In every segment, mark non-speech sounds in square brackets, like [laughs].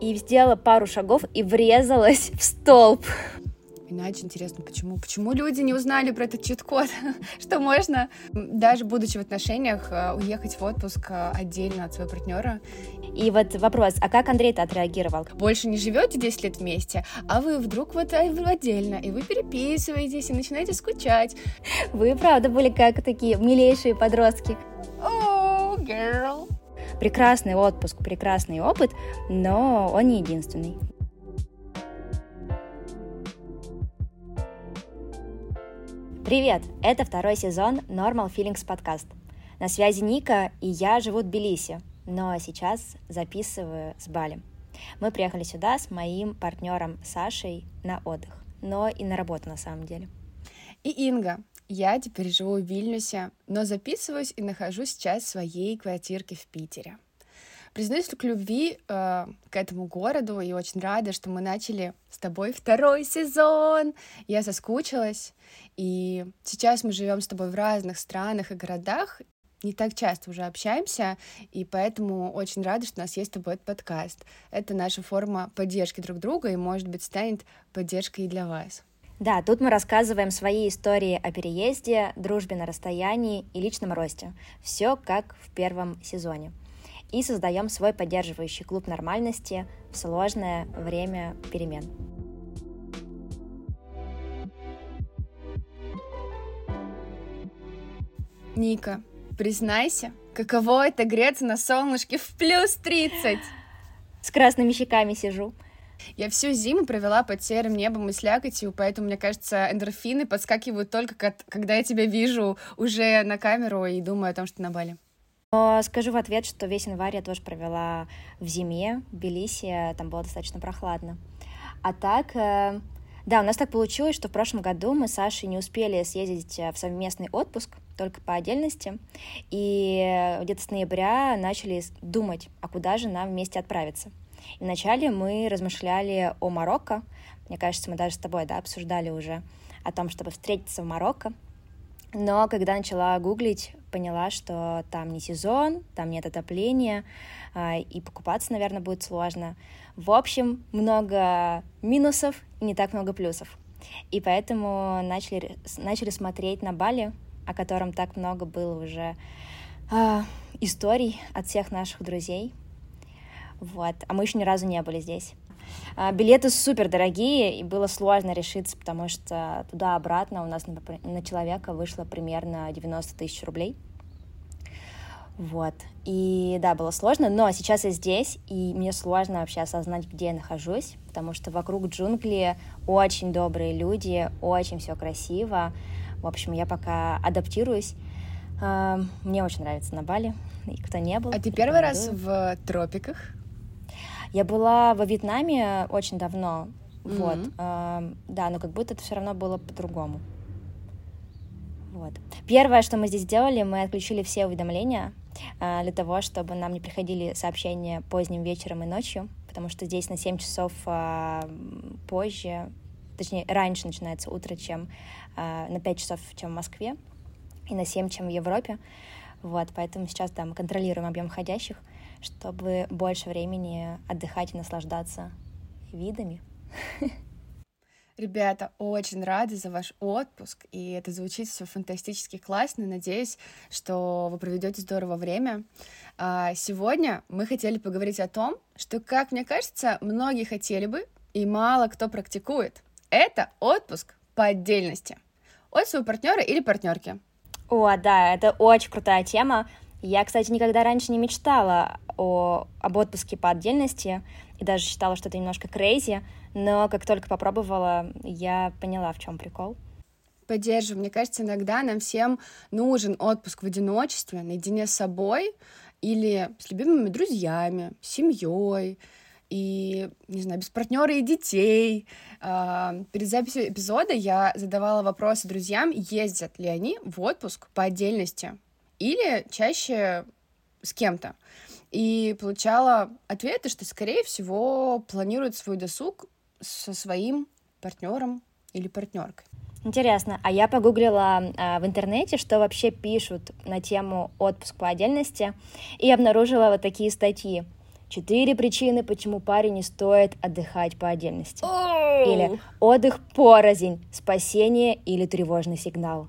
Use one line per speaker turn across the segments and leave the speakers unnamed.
И сделала пару шагов и врезалась в столб.
Иначе интересно, почему? Почему люди не узнали про этот чит-код? [laughs] что можно, даже будучи в отношениях, э, уехать в отпуск э, отдельно от своего партнера.
И вот вопрос, а как Андрей-то отреагировал?
Больше не живете 10 лет вместе, а вы вдруг вот отдельно, и вы переписываетесь, и начинаете скучать.
Вы, правда, были как такие милейшие подростки.
Oh, girl.
Прекрасный отпуск, прекрасный опыт, но он не единственный. Привет! Это второй сезон Normal Feelings подкаст. На связи Ника, и я живу в Тбилиси, но сейчас записываю с Бали. Мы приехали сюда с моим партнером Сашей на отдых, но и на работу на самом деле.
И Инга. Я теперь живу в Вильнюсе, но записываюсь и нахожусь сейчас в своей квартирке в Питере. Признаюсь к любви э, к этому городу и очень рада, что мы начали с тобой второй сезон. Я соскучилась, и сейчас мы живем с тобой в разных странах и городах, не так часто уже общаемся, и поэтому очень рада, что у нас есть с тобой этот подкаст. Это наша форма поддержки друг друга и, может быть, станет поддержкой и для вас.
Да, тут мы рассказываем свои истории о переезде, дружбе на расстоянии и личном росте. Все как в первом сезоне и создаем свой поддерживающий клуб нормальности в сложное время перемен.
Ника, признайся, каково это греться на солнышке в плюс 30?
С красными щеками сижу.
Я всю зиму провела под серым небом и слякотью, поэтому, мне кажется, эндорфины подскакивают только, когда я тебя вижу уже на камеру и думаю о том, что на Бали.
Но скажу в ответ, что весь январь я тоже провела в зиме, в Тбилиси, там было достаточно прохладно. А так, э, да, у нас так получилось, что в прошлом году мы с Сашей не успели съездить э, в совместный отпуск, только по отдельности, и где-то с ноября начали думать, а куда же нам вместе отправиться. И вначале мы размышляли о Марокко, мне кажется, мы даже с тобой да, обсуждали уже о том, чтобы встретиться в Марокко, но когда начала гуглить, поняла, что там не сезон, там нет отопления, а, и покупаться, наверное, будет сложно. В общем, много минусов и не так много плюсов. И поэтому начали, начали смотреть на Бали, о котором так много было уже э, историй от всех наших друзей. Вот. А мы еще ни разу не были здесь. А, билеты супер дорогие, и было сложно решиться, потому что туда-обратно у нас на человека вышло примерно 90 тысяч рублей. Вот. И да, было сложно, но сейчас я здесь, и мне сложно вообще осознать, где я нахожусь, потому что вокруг джунгли очень добрые люди, очень все красиво. В общем, я пока адаптируюсь. А, мне очень нравится на Бали, и кто не был.
А ты первый раз в тропиках?
Я была во Вьетнаме очень давно, mm-hmm. вот, э, да, но как будто это все равно было по-другому. Вот. Первое, что мы здесь сделали, мы отключили все уведомления э, для того, чтобы нам не приходили сообщения поздним вечером и ночью, потому что здесь на 7 часов э, позже, точнее, раньше начинается утро, чем э, на 5 часов, чем в Москве, и на 7, чем в Европе. Вот, поэтому сейчас, да, мы контролируем объем входящих чтобы больше времени отдыхать и наслаждаться видами.
Ребята, очень рады за ваш отпуск, и это звучит все фантастически классно. Надеюсь, что вы проведете здорово время. А, сегодня мы хотели поговорить о том, что, как мне кажется, многие хотели бы, и мало кто практикует. Это отпуск по отдельности. От своего партнера или партнерки.
О, да, это очень крутая тема. Я, кстати, никогда раньше не мечтала о, об отпуске по отдельности и даже считала, что это немножко крейзи, но как только попробовала, я поняла, в чем прикол.
Поддерживаю. Мне кажется, иногда нам всем нужен отпуск в одиночестве, наедине с собой или с любимыми друзьями, семьей и, не знаю, без партнера и детей. А, перед записью эпизода я задавала вопросы друзьям, ездят ли они в отпуск по отдельности или чаще с кем-то. И получала ответы, что, скорее всего, планируют свой досуг со своим партнером или партнеркой.
Интересно, а я погуглила а, в интернете, что вообще пишут на тему отпуск по отдельности, и обнаружила вот такие статьи. Четыре причины, почему паре не стоит отдыхать по отдельности. Или отдых порознь, спасение или тревожный сигнал.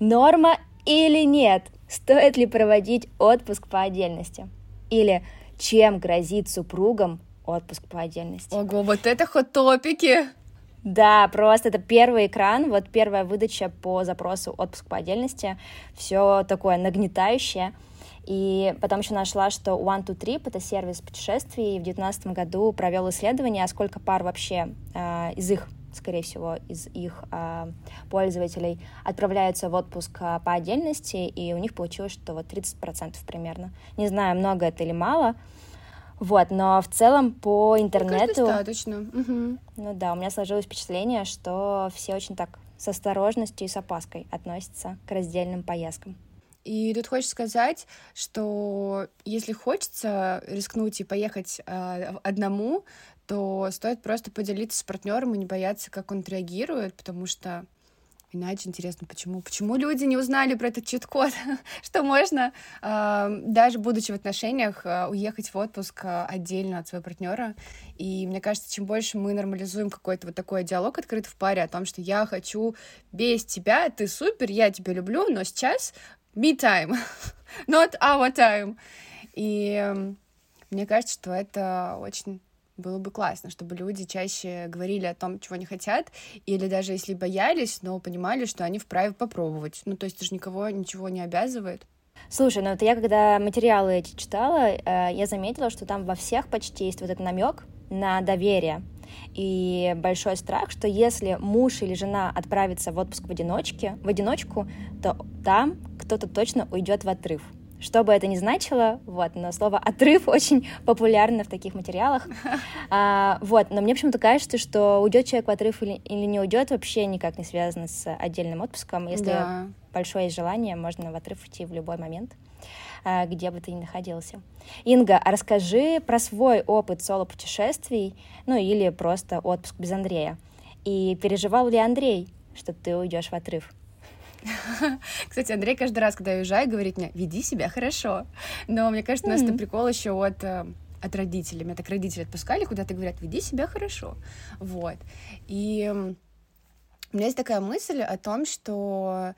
Норма или нет? Стоит ли проводить отпуск по отдельности? Или чем грозит супругам отпуск по отдельности?
Ого, вот это хот-топики!
Да, просто это первый экран, вот первая выдача по запросу отпуск по отдельности, все такое нагнетающее. И потом еще нашла, что One to Trip — это сервис путешествий, и в 2019 году провел исследование, а сколько пар вообще э, из их скорее всего, из их э, пользователей отправляются в отпуск э, по отдельности, и у них получилось, что вот 30% примерно. Не знаю, много это или мало, вот, но в целом по интернету...
Ну, достаточно. Угу.
Ну да, у меня сложилось впечатление, что все очень так с осторожностью и с опаской относятся к раздельным поездкам.
И тут хочется сказать, что если хочется рискнуть и поехать э, одному, то стоит просто поделиться с партнером и не бояться, как он отреагирует, потому что иначе интересно, почему, почему люди не узнали про этот чит-код, [laughs] что можно, э, даже будучи в отношениях, э, уехать в отпуск отдельно от своего партнера. И мне кажется, чем больше мы нормализуем какой-то вот такой диалог открытый в паре о том, что я хочу без тебя, ты супер, я тебя люблю, но сейчас me time, [laughs] not our time. И э, мне кажется, что это очень было бы классно, чтобы люди чаще говорили о том, чего не хотят, или даже если боялись, но понимали, что они вправе попробовать. Ну, то есть это же никого ничего не обязывает.
Слушай, ну это я когда материалы эти читала, э, я заметила, что там во всех почти есть вот этот намек на доверие. И большой страх, что если муж или жена отправится в отпуск в одиночке, в одиночку, то там кто-то точно уйдет в отрыв. Что бы это ни значило, вот, но слово «отрыв» очень популярно в таких материалах. [laughs] А, вот, но мне почему-то кажется, что уйдет человек в отрыв или, или не уйдет, вообще никак не связано с отдельным отпуском. Если да. большое желание, можно в отрыв идти в любой момент, а, где бы ты ни находился. Инга, а расскажи про свой опыт соло-путешествий, ну или просто отпуск без Андрея. И переживал ли Андрей, что ты уйдешь в отрыв? [laughs]
Кстати, Андрей каждый раз, когда я уезжаю, говорит мне, веди себя хорошо. Но мне кажется, у нас это прикол еще от э, от родителей. Меня так родители отпускали, куда-то говорят, веди себя хорошо. Вот. И у меня есть такая мысль о том, что,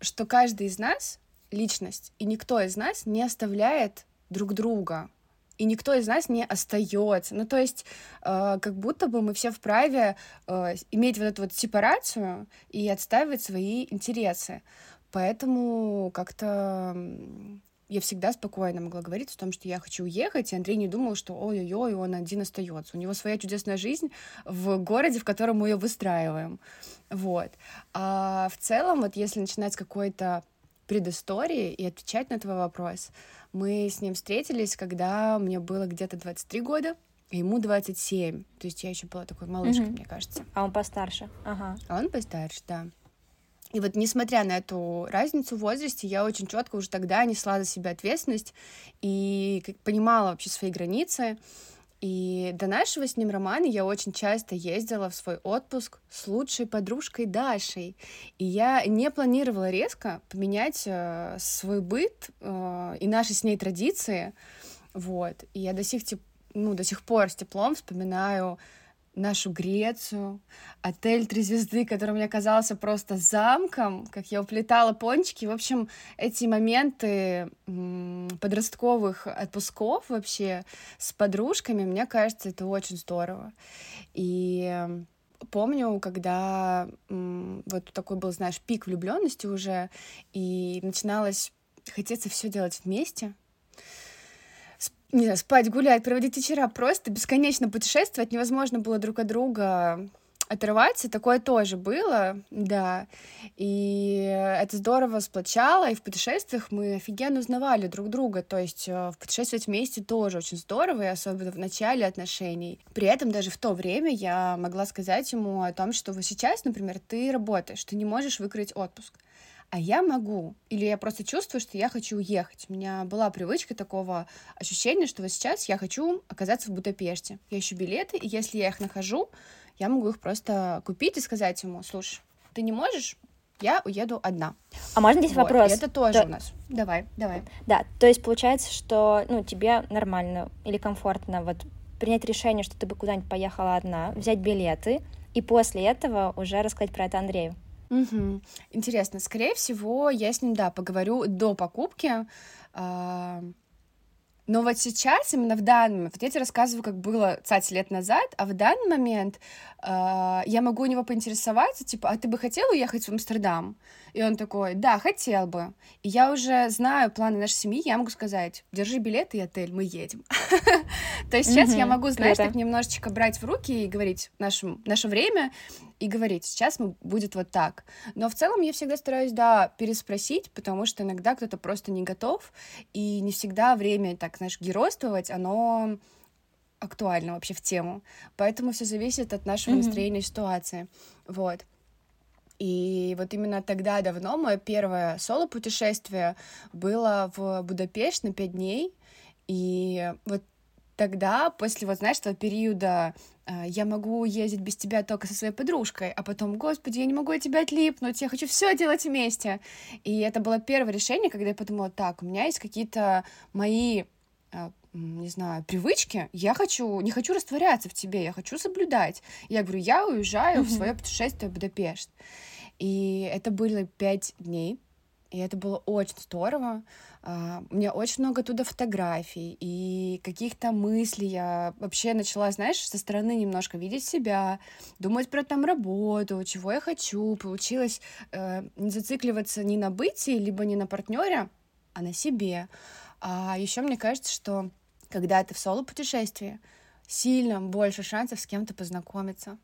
что каждый из нас личность, и никто из нас не оставляет друг друга и никто из нас не остается. Ну, то есть, э, как будто бы мы все вправе э, иметь вот эту вот сепарацию и отстаивать свои интересы. Поэтому как-то я всегда спокойно могла говорить о том, что я хочу уехать, и Андрей не думал, что ой-ой-ой, он один остается. У него своя чудесная жизнь в городе, в котором мы ее выстраиваем. Вот. А в целом, вот если начинать с какой-то предыстории и отвечать на твой вопрос, мы с ним встретились, когда мне было где-то 23 года, и ему 27. То есть я еще была такой малышкой, угу. мне кажется.
А он постарше. Ага.
А он постарше, да. И вот несмотря на эту разницу в возрасте, я очень четко уже тогда несла за себя ответственность и понимала вообще свои границы. И до нашего с ним романа я очень часто ездила в свой отпуск с лучшей подружкой Дашей. И я не планировала резко поменять э, свой быт э, и наши с ней традиции. Вот. И я до сих, ну, до сих пор с теплом вспоминаю нашу Грецию, отель «Три звезды», который мне казался просто замком, как я уплетала пончики. В общем, эти моменты подростковых отпусков вообще с подружками, мне кажется, это очень здорово. И помню, когда вот такой был, знаешь, пик влюбленности уже, и начиналось хотеться все делать вместе, не знаю, спать, гулять, проводить вечера, просто бесконечно путешествовать, невозможно было друг от друга отрываться, такое тоже было, да, и это здорово сплочало, и в путешествиях мы офигенно узнавали друг друга, то есть э, путешествовать вместе тоже очень здорово, и особенно в начале отношений. При этом даже в то время я могла сказать ему о том, что вот сейчас, например, ты работаешь, ты не можешь выкроить отпуск, а я могу, или я просто чувствую, что я хочу уехать. У меня была привычка такого ощущения, что вот сейчас я хочу оказаться в Будапеште. Я ищу билеты, и если я их нахожу, я могу их просто купить и сказать ему, слушай, ты не можешь я уеду одна.
А можно здесь вот, вопрос?
Это тоже то... у нас. Давай, давай.
Да, то есть получается, что ну, тебе нормально или комфортно вот принять решение, что ты бы куда-нибудь поехала одна, взять билеты, и после этого уже рассказать про это Андрею.
Угу. Интересно, скорее всего, я с ним, да, поговорю до покупки. А, но вот сейчас, именно в данный момент, вот я тебе рассказываю, как было, кстати, лет назад, а в данный момент э, я могу у него поинтересоваться, типа, а ты бы хотел уехать в Амстердам? И он такой, да, хотел бы. И я уже знаю планы нашей семьи, я могу сказать, держи билет и отель, мы едем. [laughs] То есть сейчас я могу, знаешь, так немножечко брать в руки и говорить наше время, и говорить, сейчас будет вот так. Но в целом я всегда стараюсь, да, переспросить, потому что иногда кто-то просто не готов, и не всегда время, так, знаешь, геройствовать, оно актуально вообще в тему. Поэтому все зависит от нашего mm-hmm. настроения ситуации. Вот. И вот именно тогда давно мое первое соло-путешествие было в Будапешт на пять дней. И вот тогда, после, вот знаешь, этого периода э, я могу ездить без тебя только со своей подружкой, а потом, господи, я не могу от тебя отлипнуть, я хочу все делать вместе. И это было первое решение, когда я подумала, так, у меня есть какие-то мои э, не знаю, привычки, я хочу, не хочу растворяться в тебе, я хочу соблюдать. Я говорю, я уезжаю mm-hmm. в свое путешествие в Будапешт. И это было пять дней, и это было очень здорово. Uh, у меня очень много оттуда фотографий и каких-то мыслей. Я вообще начала, знаешь, со стороны немножко видеть себя, думать про там работу, чего я хочу. Получилось uh, не зацикливаться ни на бытии, либо не на партнере, а на себе. А еще мне кажется, что когда ты в соло-путешествии, сильно больше шансов с кем-то познакомиться.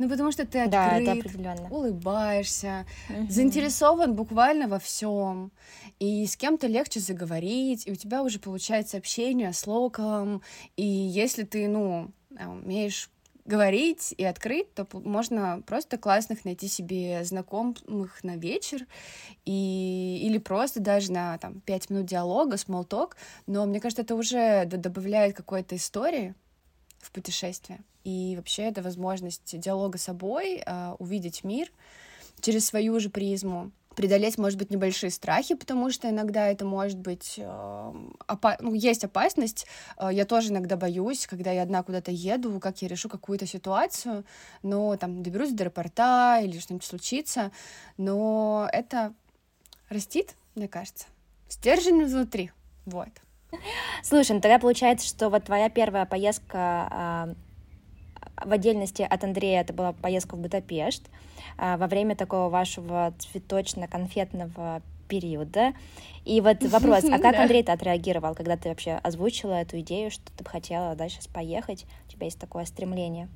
Ну, потому что ты открыт, да, определенно. улыбаешься, угу. заинтересован буквально во всем. И с кем-то легче заговорить, и у тебя уже получается общение с локалом. И если ты, ну, умеешь говорить и открыть, то можно просто классных найти себе знакомых на вечер и, или просто даже на там, 5 минут диалога, small talk, но мне кажется, это уже добавляет какой-то истории в путешествие. И вообще это возможность диалога с собой, а, увидеть мир через свою же призму, преодолеть, может быть, небольшие страхи, потому что иногда это может быть... Э, опа... ну, есть опасность. Э, я тоже иногда боюсь, когда я одна куда-то еду, как я решу какую-то ситуацию, но там доберусь до аэропорта или что-нибудь случится. Но это растит, мне кажется. Стержень внутри. Вот.
Слушай, ну тогда получается, что вот твоя первая поездка э, в отдельности от Андрея, это была поездка в Будапешт, э, во время такого вашего цветочно-конфетного периода. И вот вопрос, а [laughs] как Андрей-то отреагировал, когда ты вообще озвучила эту идею, что ты бы хотела дальше поехать? У тебя есть такое стремление?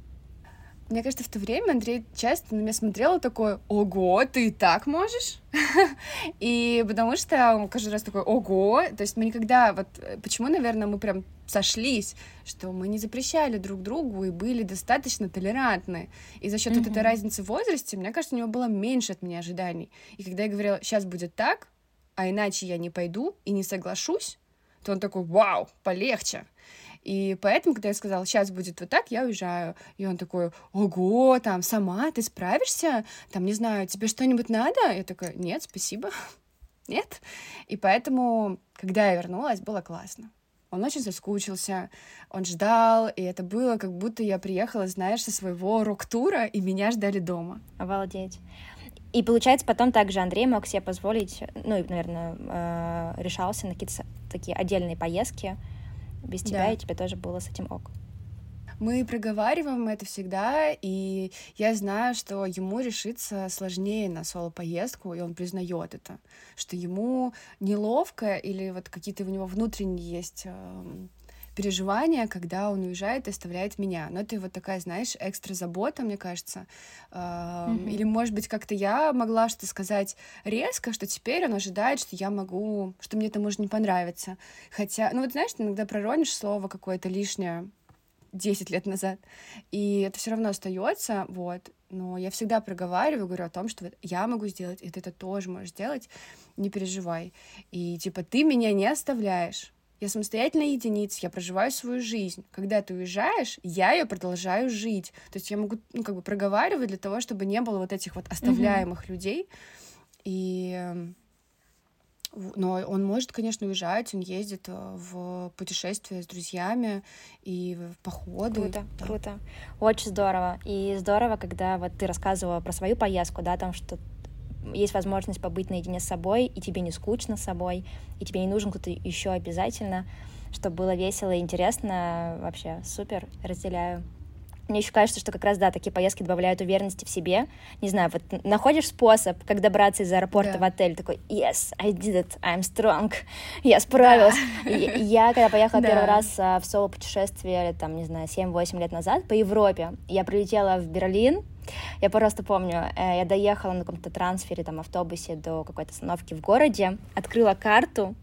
Мне кажется, в то время Андрей часто на меня смотрел такой, ого, ты и так можешь? [laughs] и потому что он каждый раз такой, ого, то есть мы никогда, вот почему, наверное, мы прям сошлись, что мы не запрещали друг другу и были достаточно толерантны. И за счет вот этой разницы в возрасте, мне кажется, у него было меньше от меня ожиданий. И когда я говорила, сейчас будет так, а иначе я не пойду и не соглашусь, то он такой, вау, полегче. И поэтому, когда я сказала, сейчас будет вот так, я уезжаю. И он такой, ого, там, сама, ты справишься? Там, не знаю, тебе что-нибудь надо? Я такая, нет, спасибо. [laughs] нет. И поэтому, когда я вернулась, было классно. Он очень соскучился, он ждал, и это было как будто я приехала, знаешь, со своего рок-тура, и меня ждали дома.
Обалдеть. И получается, потом также Андрей мог себе позволить, ну, и, наверное, э, решался на какие-то такие отдельные поездки, без тебя, да. и тебе тоже было с этим ок.
Мы проговариваем это всегда, и я знаю, что ему решиться сложнее на соло-поездку, и он признает это, что ему неловко или вот какие-то у него внутренние есть эм, переживания, когда он уезжает и оставляет меня. Но это вот такая, знаешь, экстра забота, мне кажется. Mm-hmm. Или, может быть, как-то я могла что-то сказать резко, что теперь он ожидает, что я могу, что мне это может не понравиться. Хотя, ну вот знаешь, ты иногда проронишь слово какое-то лишнее 10 лет назад, и это все равно остается, вот. Но я всегда проговариваю, говорю о том, что вот я могу сделать, и ты это тоже можешь сделать, не переживай. И типа ты меня не оставляешь, я самостоятельная единица, я проживаю свою жизнь. Когда ты уезжаешь, я ее продолжаю жить. То есть я могу, ну, как бы проговаривать для того, чтобы не было вот этих вот оставляемых mm-hmm. людей. И но он может, конечно, уезжать, он ездит э, в путешествия с друзьями и в походы.
Круто, да. круто. Очень здорово. И здорово, когда вот ты рассказывала про свою поездку, да, там, что есть возможность побыть наедине с собой, и тебе не скучно с собой, и тебе не нужен кто-то еще обязательно, чтобы было весело и интересно. Вообще, супер, разделяю. Мне еще кажется, что как раз, да, такие поездки добавляют уверенности в себе. Не знаю, вот находишь способ, как добраться из аэропорта да. в отель, такой, yes, I did it, I'm strong, [laughs] я справилась. Да. Я, когда поехала да. первый раз а, в соло-путешествие, там, не знаю, 7-8 лет назад по Европе, я прилетела в Берлин, я просто помню, э, я доехала на каком-то трансфере, там, автобусе до какой-то остановки в городе, открыла карту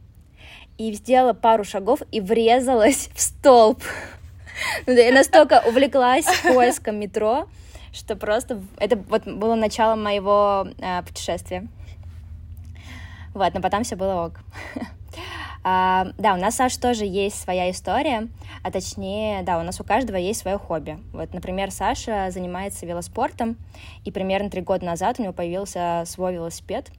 и сделала пару шагов и врезалась в столб. [laughs] Ну я настолько увлеклась поиском метро, что просто это вот было начало моего э, путешествия. Вот, но потом все было ок. [laughs] А, да, у нас, Саш, тоже есть своя история, а точнее, да, у нас у каждого есть свое хобби. Вот, например, Саша занимается велоспортом, и примерно три года назад у него появился свой велосипед.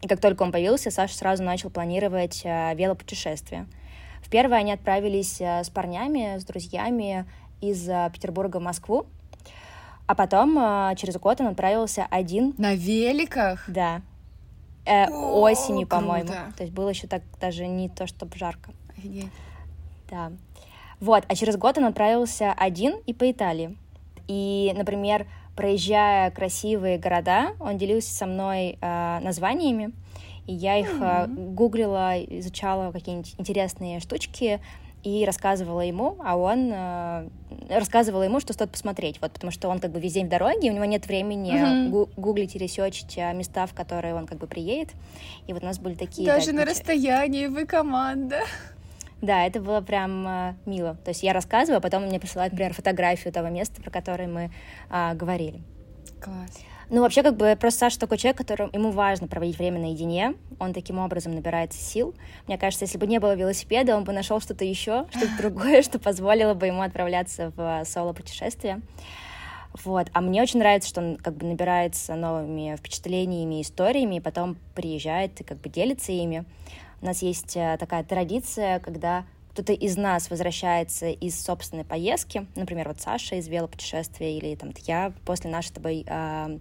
И как только он появился, Саша сразу начал планировать а, велопутешествие. В первое они отправились э, с парнями, с друзьями из э, Петербурга в Москву, а потом э, через год он отправился один.
На великах?
Да. Э, О, осенью, по-моему. То есть было еще так даже не то, чтобы жарко.
Офигеть.
Да. Вот, а через год он отправился один и по Италии. И, например, проезжая красивые города, он делился со мной э, названиями, и я их mm-hmm. гуглила, изучала какие-нибудь интересные штучки и рассказывала ему, а он э, рассказывала ему, что стоит посмотреть, вот, потому что он как бы весь день в дороге, у него нет времени mm-hmm. гуглить и ресечить э, места, в которые он как бы приедет, и вот у нас были такие...
Даже да, на расстоянии вы команда.
Да, это было прям э, мило. То есть я рассказываю, а потом он мне присылает, например, фотографию того места, про которое мы э, говорили.
Класс.
Ну, вообще, как бы, просто Саша такой человек, которому ему важно проводить время наедине, он таким образом набирается сил. Мне кажется, если бы не было велосипеда, он бы нашел что-то еще, что-то другое, что позволило бы ему отправляться в соло-путешествие. Вот. А мне очень нравится, что он как бы набирается новыми впечатлениями, историями, и потом приезжает и как бы делится ими. У нас есть э, такая традиция, когда кто-то из нас возвращается из собственной поездки, например, вот Саша из велопутешествия или там я после нашей с тобой, э,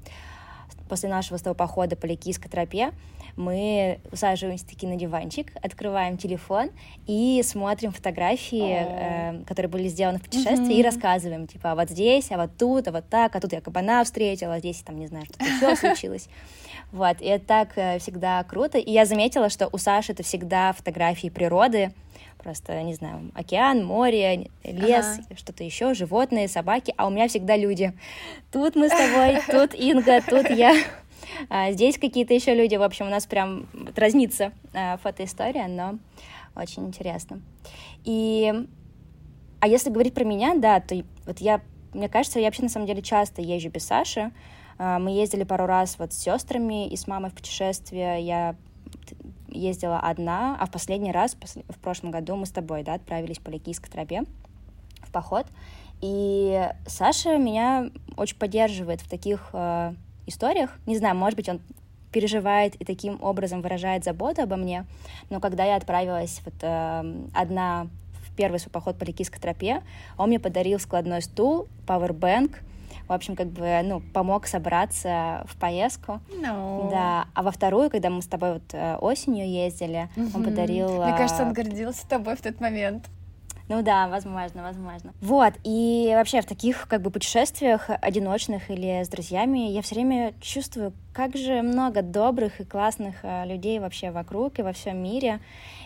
после нашего с тобой похода по Ликийской тропе, мы усаживаемся таки на диванчик, открываем телефон и смотрим фотографии, э, которые были сделаны в путешествии, mm-hmm. и рассказываем, типа, а вот здесь, а вот тут, а вот так, а тут я кабана встретила, а здесь, там, не знаю, что-то еще случилось. Вот, и это так э, всегда круто. И я заметила, что у Саши это всегда фотографии природы, Просто, не знаю, океан, море, лес, ага. что-то еще, животные, собаки, а у меня всегда люди. Тут мы с тобой, [laughs] тут Инга, тут я. А здесь какие-то еще люди. В общем, у нас прям разнится а, фотоистория, но очень интересно. И а если говорить про меня, да, то вот я, мне кажется, я вообще на самом деле часто езжу без Саши. А, мы ездили пару раз вот с сестрами и с мамой в путешествие. Я ездила одна, а в последний раз, в прошлом году, мы с тобой, да, отправились по Ликийской тропе в поход. И Саша меня очень поддерживает в таких э, историях. Не знаю, может быть, он переживает и таким образом выражает заботу обо мне. Но когда я отправилась вот э, одна в первый свой поход по Ликийской тропе, он мне подарил складной стул, пауэрбэнк, в общем, как бы, ну, помог собраться в поездку.
No.
Да. А во вторую, когда мы с тобой вот э, осенью ездили, mm-hmm. он подарил...
Мне кажется, он гордился тобой в тот момент.
Ну да, возможно, возможно. Вот, и вообще в таких как бы путешествиях одиночных или с друзьями я все время чувствую, как же много добрых и классных э, людей вообще вокруг и во всем мире.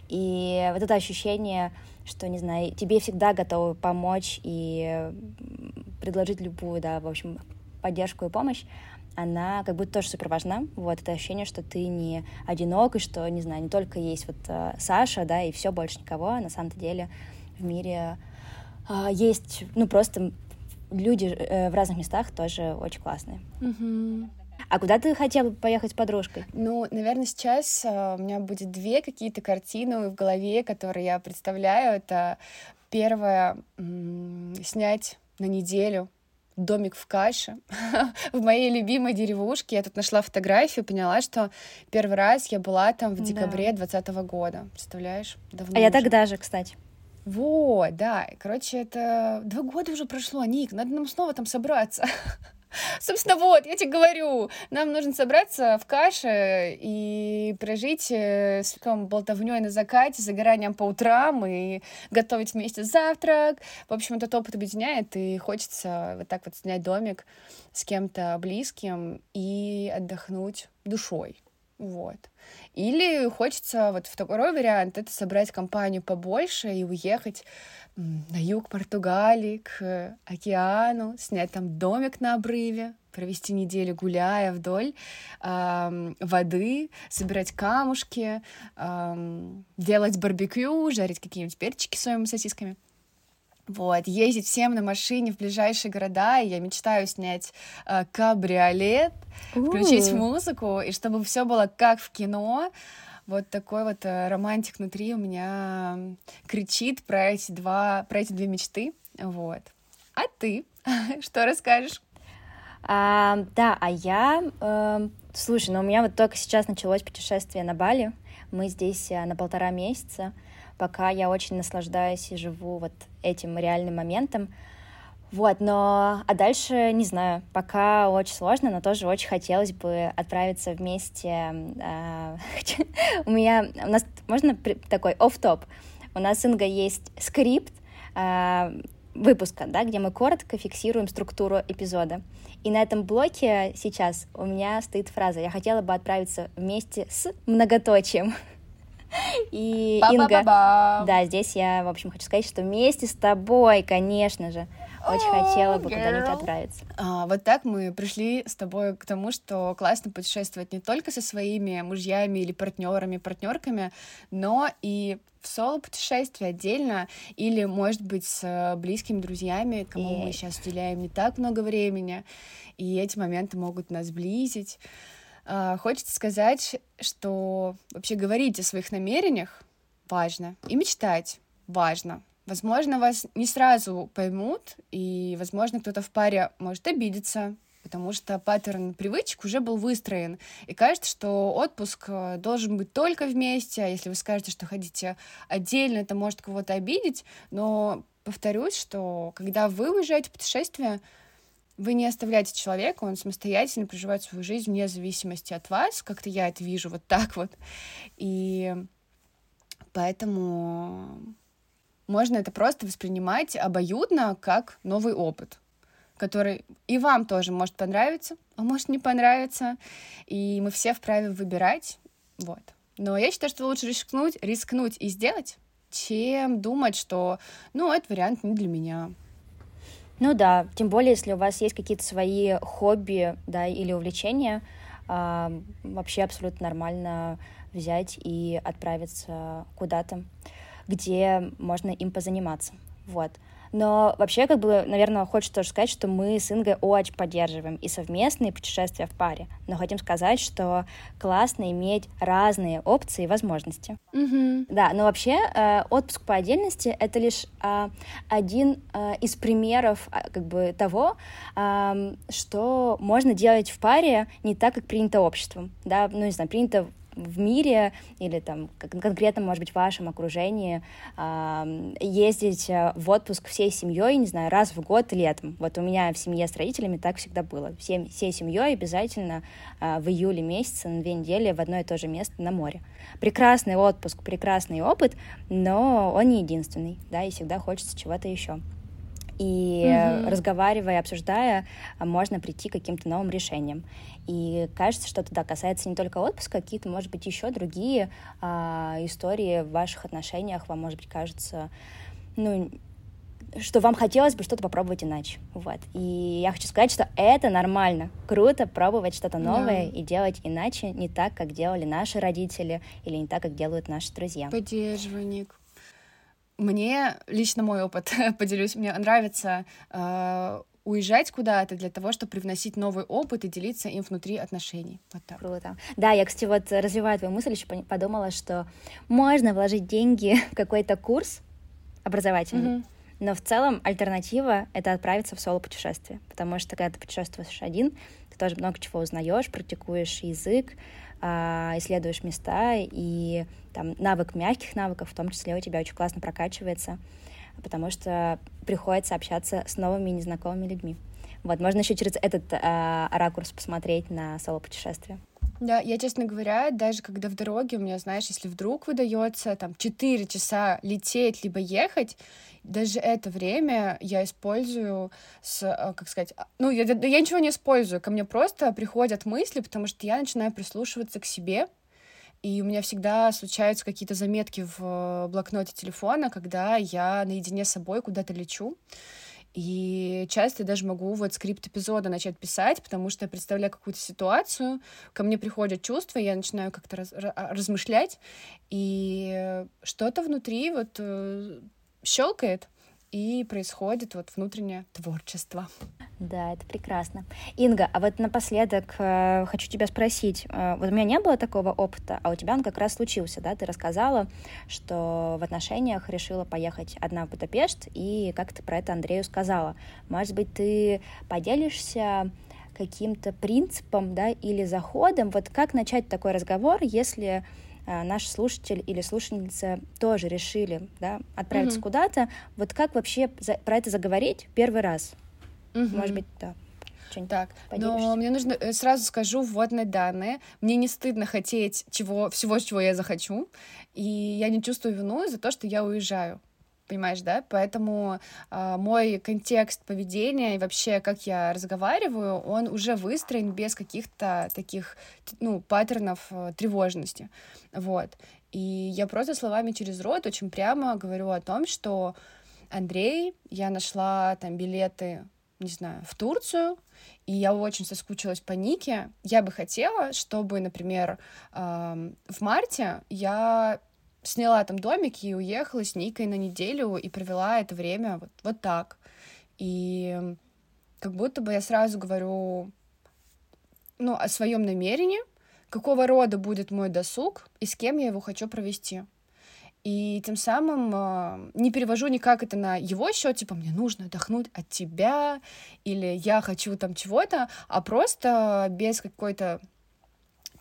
И вот это ощущение, что, не знаю, тебе всегда готовы помочь и предложить любую, да, в общем, поддержку и помощь, она как будто тоже супер важна. Вот это ощущение, что ты не одинок, и что, не знаю, не только есть вот э, Саша, да, и все, больше никого. А на самом-то деле в мире э, есть, ну, просто люди э, в разных местах тоже очень классные.
Mm-hmm.
А куда ты хотела бы поехать с подружкой?
Ну, наверное, сейчас э, у меня будет две какие-то картины в голове, которые я представляю. Это первое — снять на неделю домик в каше [laughs] в моей любимой деревушке. Я тут нашла фотографию, поняла, что первый раз я была там в декабре двадцатого года. Представляешь?
Давно а я тогда же, кстати.
Вот, да. Короче, это два года уже прошло, Ник, надо нам снова там собраться. [laughs] [laughs] Собственно, вот, я тебе говорю, нам нужно собраться в каше и прожить э, с болтовней на закате, загоранием по утрам и готовить вместе завтрак. В общем, этот опыт объединяет, и хочется вот так вот снять домик с кем-то близким и отдохнуть душой. Вот. Или хочется вот второй вариант — это собрать компанию побольше и уехать на юг Португалии, к океану, снять там домик на обрыве, провести неделю гуляя вдоль э, воды, собирать камушки, э, делать барбекю, жарить какие-нибудь перчики соевыми сосисками. Вот, ездить всем на машине в ближайшие города, и я мечтаю снять э, кабриолет, включить музыку, и чтобы все было как в кино. Вот такой вот э, романтик внутри у меня кричит про эти два, про эти две мечты. Вот. А ты [laughs] что расскажешь?
А, да, а я, э, слушай, ну у меня вот только сейчас началось путешествие на Бали. Мы здесь э, на полтора месяца пока я очень наслаждаюсь и живу вот этим реальным моментом. Вот, но... А дальше, не знаю, пока очень сложно, но тоже очень хотелось бы отправиться вместе. Э, [laughs] у меня... У нас... Можно такой оф-топ? У нас с Инго есть скрипт э, выпуска, да, где мы коротко фиксируем структуру эпизода. И на этом блоке сейчас у меня стоит фраза «Я хотела бы отправиться вместе с многоточием». [laughs] И Инга, да, здесь я, в общем, хочу сказать, что вместе с тобой, конечно же, очень oh, хотела бы куда-нибудь отправиться.
А, вот так мы пришли с тобой к тому, что классно путешествовать не только со своими мужьями или партнерами, партнерками, но и в соло-путешествие отдельно, или, может быть, с близкими друзьями, кому yeah. мы сейчас уделяем не так много времени, и эти моменты могут нас сблизить. А, хочется сказать, что вообще говорить о своих намерениях важно, и мечтать важно. Возможно, вас не сразу поймут, и, возможно, кто-то в паре может обидеться, потому что паттерн привычек уже был выстроен. И кажется, что отпуск э, должен быть только вместе, а если вы скажете, что хотите отдельно, это может кого-то обидеть, но повторюсь, что когда вы уезжаете в путешествие, вы не оставляете человека, он самостоятельно проживает свою жизнь вне зависимости от вас, как-то я это вижу вот так вот. И поэтому можно это просто воспринимать обоюдно как новый опыт, который и вам тоже может понравиться, а может не понравиться, и мы все вправе выбирать, вот. Но я считаю, что лучше рискнуть, рискнуть и сделать, чем думать, что, ну, этот вариант не для меня.
Ну да, тем более, если у вас есть какие-то свои хобби, да, или увлечения, э, вообще абсолютно нормально взять и отправиться куда-то, где можно им позаниматься. Вот. Но вообще, как бы, наверное, хочется тоже сказать, что мы с Ингой очень поддерживаем и совместные путешествия в паре. Но хотим сказать, что классно иметь разные опции и возможности.
Mm-hmm.
Да, но вообще э, отпуск по отдельности — это лишь э, один э, из примеров э, как бы того, э, что можно делать в паре не так, как принято обществом. Да, ну, не знаю, принято в мире или там конкретно, может быть, в вашем окружении ездить э, в отпуск всей семьей, не знаю, раз в год летом. Вот у меня в семье с родителями так всегда было. Всем, всей семьей обязательно а, в июле месяце на две недели в одно и то же место на море. Прекрасный отпуск, прекрасный опыт, но он не единственный, да, и всегда хочется чего-то еще и mm-hmm. разговаривая, обсуждая, можно прийти к каким-то новым решениям. И кажется, что это да, касается не только отпуска, какие-то, может быть, еще другие а, истории в ваших отношениях. Вам, может быть, кажется, ну, что вам хотелось бы что-то попробовать иначе. Вот. И я хочу сказать, что это нормально. Круто пробовать что-то новое да. и делать иначе, не так, как делали наши родители, или не так, как делают наши друзья.
Поддерживаю, Ник. Мне, лично мой опыт, [laughs] поделюсь, мне нравится э, уезжать куда-то для того, чтобы привносить новый опыт и делиться им внутри отношений. Вот так.
Круто. Да, я, кстати, вот развивая твою мысль, еще подумала, что можно вложить деньги [laughs] в какой-то курс образовательный, mm-hmm. Но в целом альтернатива — это отправиться в соло-путешествие, потому что когда ты путешествуешь один, ты тоже много чего узнаешь, практикуешь язык, а, исследуешь места, и там навык мягких навыков в том числе у тебя очень классно прокачивается, потому что приходится общаться с новыми незнакомыми людьми. Вот, можно еще через этот а, ракурс посмотреть на соло-путешествие.
Да, я, честно говоря, даже когда в дороге у меня, знаешь, если вдруг выдается там 4 часа лететь либо ехать, даже это время я использую с, э, как сказать, а, ну, я, я ничего не использую, ко мне просто приходят мысли, потому что я начинаю прислушиваться к себе, и у меня всегда случаются какие-то заметки в э, блокноте телефона, когда я наедине с собой куда-то лечу. И часто я даже могу вот скрипт эпизода начать писать, потому что я представляю какую-то ситуацию, ко мне приходят чувства, я начинаю как-то раз, а, размышлять, и что-то внутри вот э, щелкает, и происходит вот внутреннее творчество.
Да, это прекрасно. Инга, а вот напоследок э, хочу тебя спросить. Э, вот у меня не было такого опыта, а у тебя он как раз случился, да? Ты рассказала, что в отношениях решила поехать одна в Будапешт, и как ты про это Андрею сказала. Может быть, ты поделишься каким-то принципом, да, или заходом? Вот как начать такой разговор, если наш слушатель или слушательница тоже решили да, отправиться mm-hmm. куда-то, вот как вообще за, про это заговорить первый раз? Mm-hmm. Может быть, да.
Так, но мне нужно, э, сразу скажу вводные данные. Мне не стыдно хотеть чего, всего, чего я захочу, и я не чувствую вину за то, что я уезжаю понимаешь, да? Поэтому э, мой контекст поведения и вообще, как я разговариваю, он уже выстроен без каких-то таких, ну, паттернов э, тревожности, вот. И я просто словами через рот очень прямо говорю о том, что Андрей, я нашла там билеты, не знаю, в Турцию, и я очень соскучилась по Нике. Я бы хотела, чтобы, например, э, в марте я сняла там домик и уехала с Никой на неделю и провела это время вот, вот так. И как будто бы я сразу говорю, ну, о своем намерении, какого рода будет мой досуг и с кем я его хочу провести. И тем самым э, не перевожу никак это на его счет, типа мне нужно отдохнуть от тебя, или я хочу там чего-то, а просто без какой-то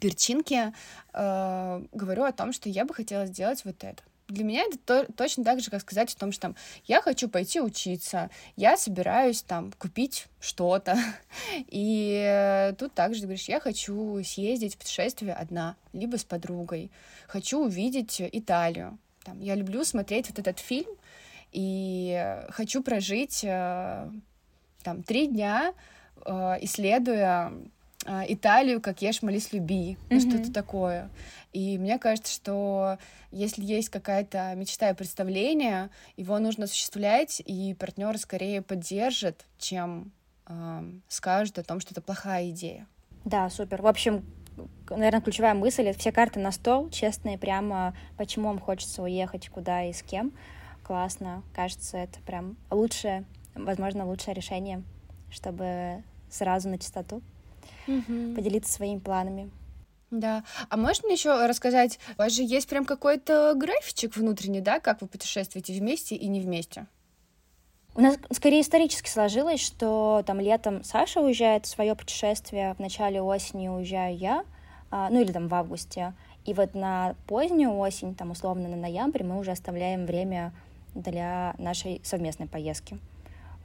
перчинки э, говорю о том, что я бы хотела сделать вот это. Для меня это то, точно так же, как сказать о том, что там, я хочу пойти учиться, я собираюсь там купить что-то. [laughs] И э, тут также ты говоришь, я хочу съездить в путешествие одна, либо с подругой. Хочу увидеть Италию. Там, я люблю смотреть вот этот фильм, и хочу прожить э, там три дня, исследуя Италию, как ешь, молись, люби, mm-hmm. что-то такое. И мне кажется, что если есть какая-то мечта и представление, его нужно осуществлять, и партнер скорее поддержит, чем э, скажет о том, что это плохая идея.
Да, супер. В общем, наверное, ключевая мысль — это все карты на стол, честные, прямо почему вам хочется уехать, куда и с кем. Классно. Кажется, это прям лучшее, возможно, лучшее решение, чтобы сразу на чистоту угу. поделиться своими планами.
Да. А мне еще рассказать, у вас же есть прям какой-то графичек внутренний, да, как вы путешествуете вместе и не вместе?
У нас скорее исторически сложилось, что там летом Саша уезжает в свое путешествие, в начале осени уезжаю я, а, ну или там в августе. И вот на позднюю осень, там условно на ноябрь, мы уже оставляем время для нашей совместной поездки.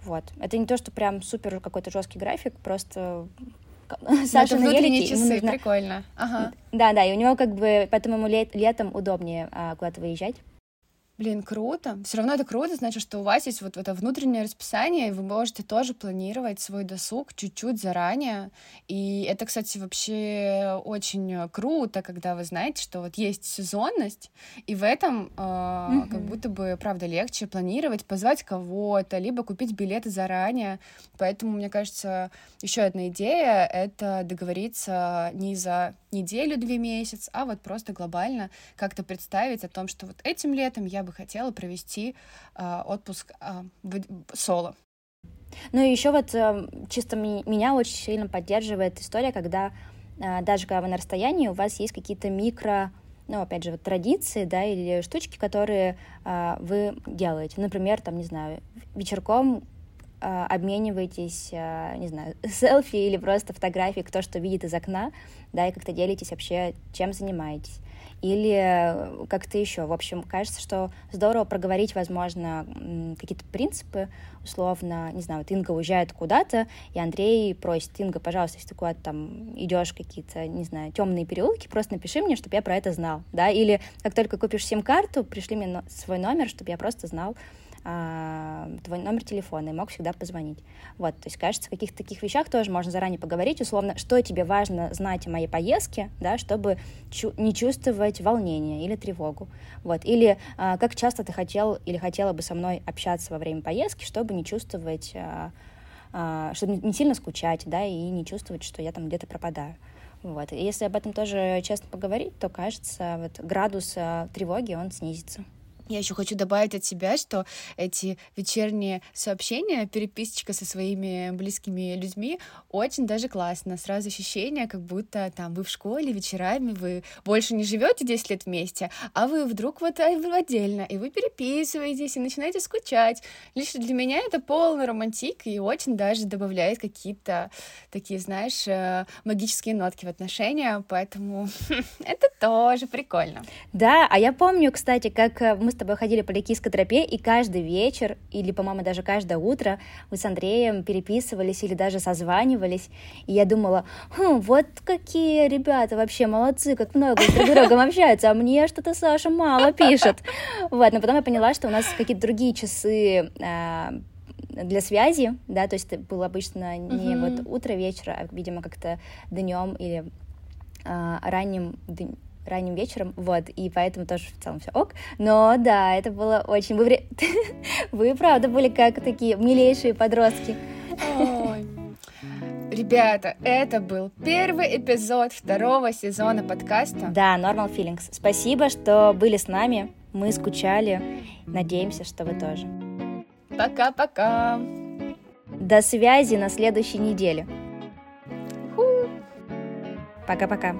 Вот. Это не то, что прям супер какой-то жесткий график, просто [laughs]
Ну, Саша на велике. часы, нужно... прикольно. Ага.
Да, да, и у него как бы, поэтому ему лет, летом удобнее а, куда-то выезжать.
Блин, круто. Все равно это круто, значит, что у вас есть вот это внутреннее расписание, и вы можете тоже планировать свой досуг чуть-чуть заранее. И это, кстати, вообще очень круто, когда вы знаете, что вот есть сезонность, и в этом э, mm-hmm. как будто бы, правда, легче планировать, позвать кого-то, либо купить билеты заранее. Поэтому, мне кажется, еще одна идея — это договориться не за неделю-две месяц, а вот просто глобально как-то представить о том, что вот этим летом я бы хотела провести э, отпуск э, в, соло.
Ну и еще вот э, чисто меня очень сильно поддерживает история, когда э, даже когда вы на расстоянии, у вас есть какие-то микро ну, опять же, вот традиции, да, или штучки, которые э, вы делаете. Например, там, не знаю, вечерком э, обмениваетесь, э, не знаю, [laughs] селфи или просто фотографии, кто что видит из окна, да, и как-то делитесь вообще, чем занимаетесь или э, как-то еще. В общем, кажется, что здорово проговорить, возможно, какие-то принципы, условно, не знаю, вот Инга уезжает куда-то, и Андрей просит, Инга, пожалуйста, если ты куда-то там идешь какие-то, не знаю, темные переулки, просто напиши мне, чтобы я про это знал, да, или как только купишь сим-карту, пришли мне свой номер, чтобы я просто знал, а, твой номер телефона и мог всегда позвонить. Вот, то есть, кажется, в каких-то таких вещах тоже можно заранее поговорить, условно, что тебе важно знать о моей поездке, да, чтобы чу- не чувствовать волнение или тревогу. Вот, или а, как часто ты хотел или хотела бы со мной общаться во время поездки, чтобы не чувствовать, а, а, чтобы не сильно скучать, да, и не чувствовать, что я там где-то пропадаю. Вот. И если об этом тоже честно поговорить, то, кажется, вот градус тревоги, он снизится.
Я еще хочу добавить от себя, что эти вечерние сообщения, переписочка со своими близкими людьми очень даже классно. Сразу ощущение, как будто там вы в школе вечерами, вы больше не живете 10 лет вместе, а вы вдруг вот а, отдельно, и вы переписываетесь и начинаете скучать. Лично для меня это полный романтик и очень даже добавляет какие-то такие, знаешь, э, магические нотки в отношения, поэтому [laughs] это тоже прикольно.
Да, а я помню, кстати, как э, мы тобой ходили по Ликийской тропе, и каждый вечер, или, по-моему, даже каждое утро мы с Андреем переписывались или даже созванивались, и я думала, хм, вот какие ребята вообще молодцы, как много друг с другом общаются, а мне что-то Саша мало пишет. Вот, но потом я поняла, что у нас какие-то другие часы а, для связи, да, то есть это было обычно не mm-hmm. вот утро вечера, а, видимо, как-то днем или а, ранним ранним вечером, вот, и поэтому тоже в целом все ок. Но да, это было очень... Вы, [laughs] Вы правда были как такие милейшие подростки.
Ой. Ребята, это был первый эпизод второго сезона подкаста.
Да, Normal Feelings. Спасибо, что были с нами. Мы скучали. Надеемся, что вы тоже.
Пока-пока.
До связи на следующей неделе. Пока-пока.